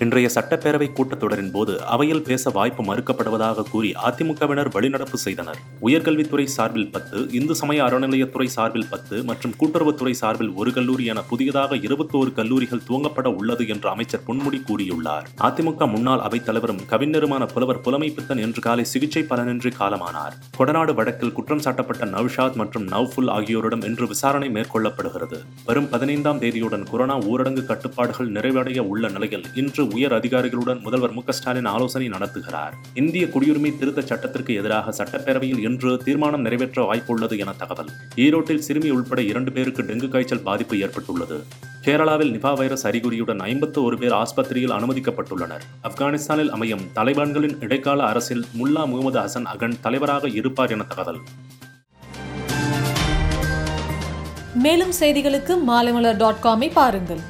இன்றைய சட்டப்பேரவை கூட்டத்தொடரின் போது அவையில் பேச வாய்ப்பு மறுக்கப்படுவதாக கூறி அதிமுகவினர் வெளிநடப்பு செய்தனர். உயர்கல்வித்துறை சார்பில் பத்து இந்து சமய அறநிலையத்துறை சார்பில் பத்து மற்றும் கூட்டுறவுத்துறை சார்பில் ஒரு கல்லூரி என புதியதாக இருபத்தோரு கல்லூரிகள் துவங்கப்பட உள்ளது என்று அமைச்சர் பொன்முடி கூறியுள்ளார். அதிமுக முன்னாள் அவைத் தலைவரும் கவிஞருமான புலவர் புலமை பித்தன் இன்று காலை சிகிச்சை பலனின்றி காலமானார். கொடநாடு வழக்கில் குற்றம் சாட்டப்பட்ட நவ்ஷாத் மற்றும் நவ்ஃபுல் ஆகியோரிடம் இன்று விசாரணை மேற்கொள்ளப்படுகிறது. வரும் பதினைந்தாம் தேதியுடன் கொரோனா ஊரடங்கு கட்டுப்பாடுகள் நிறைவடைய உள்ள நிலையில் இன்று உயர் அதிகாரிகளுடன் முதல்வர் மு ஸ்டாலின் ஆலோசனை நடத்துகிறார். இந்திய குடியுரிமை திருத்த சட்டத்திற்கு எதிராக சட்டப்பேரவையில் இன்று தீர்மானம் நிறைவேற்ற வாய்ப்புள்ளது என தகவல். ஈரோட்டில் சிறுமி உள்பட இரண்டு பேருக்கு டெங்கு காய்ச்சல் பாதிப்பு ஏற்பட்டுள்ளது. கேரளாவில் நிபா வைரஸ் அறிகுறியுடன் ஐம்பத்து ஒரு பேர் ஆஸ்பத்திரியில் அனுமதிக்கப்பட்டுள்ளனர். ஆப்கானிஸ்தானில் அமையும் தலைபான்களின் இடைக்கால அரசில் முல்லா முகமது ஹசன் அகன் தலைவராக இருப்பார் என தகவல். மேலும் செய்திகளுக்கு மாலைமலர் டாட் காமை பாருங்கள்.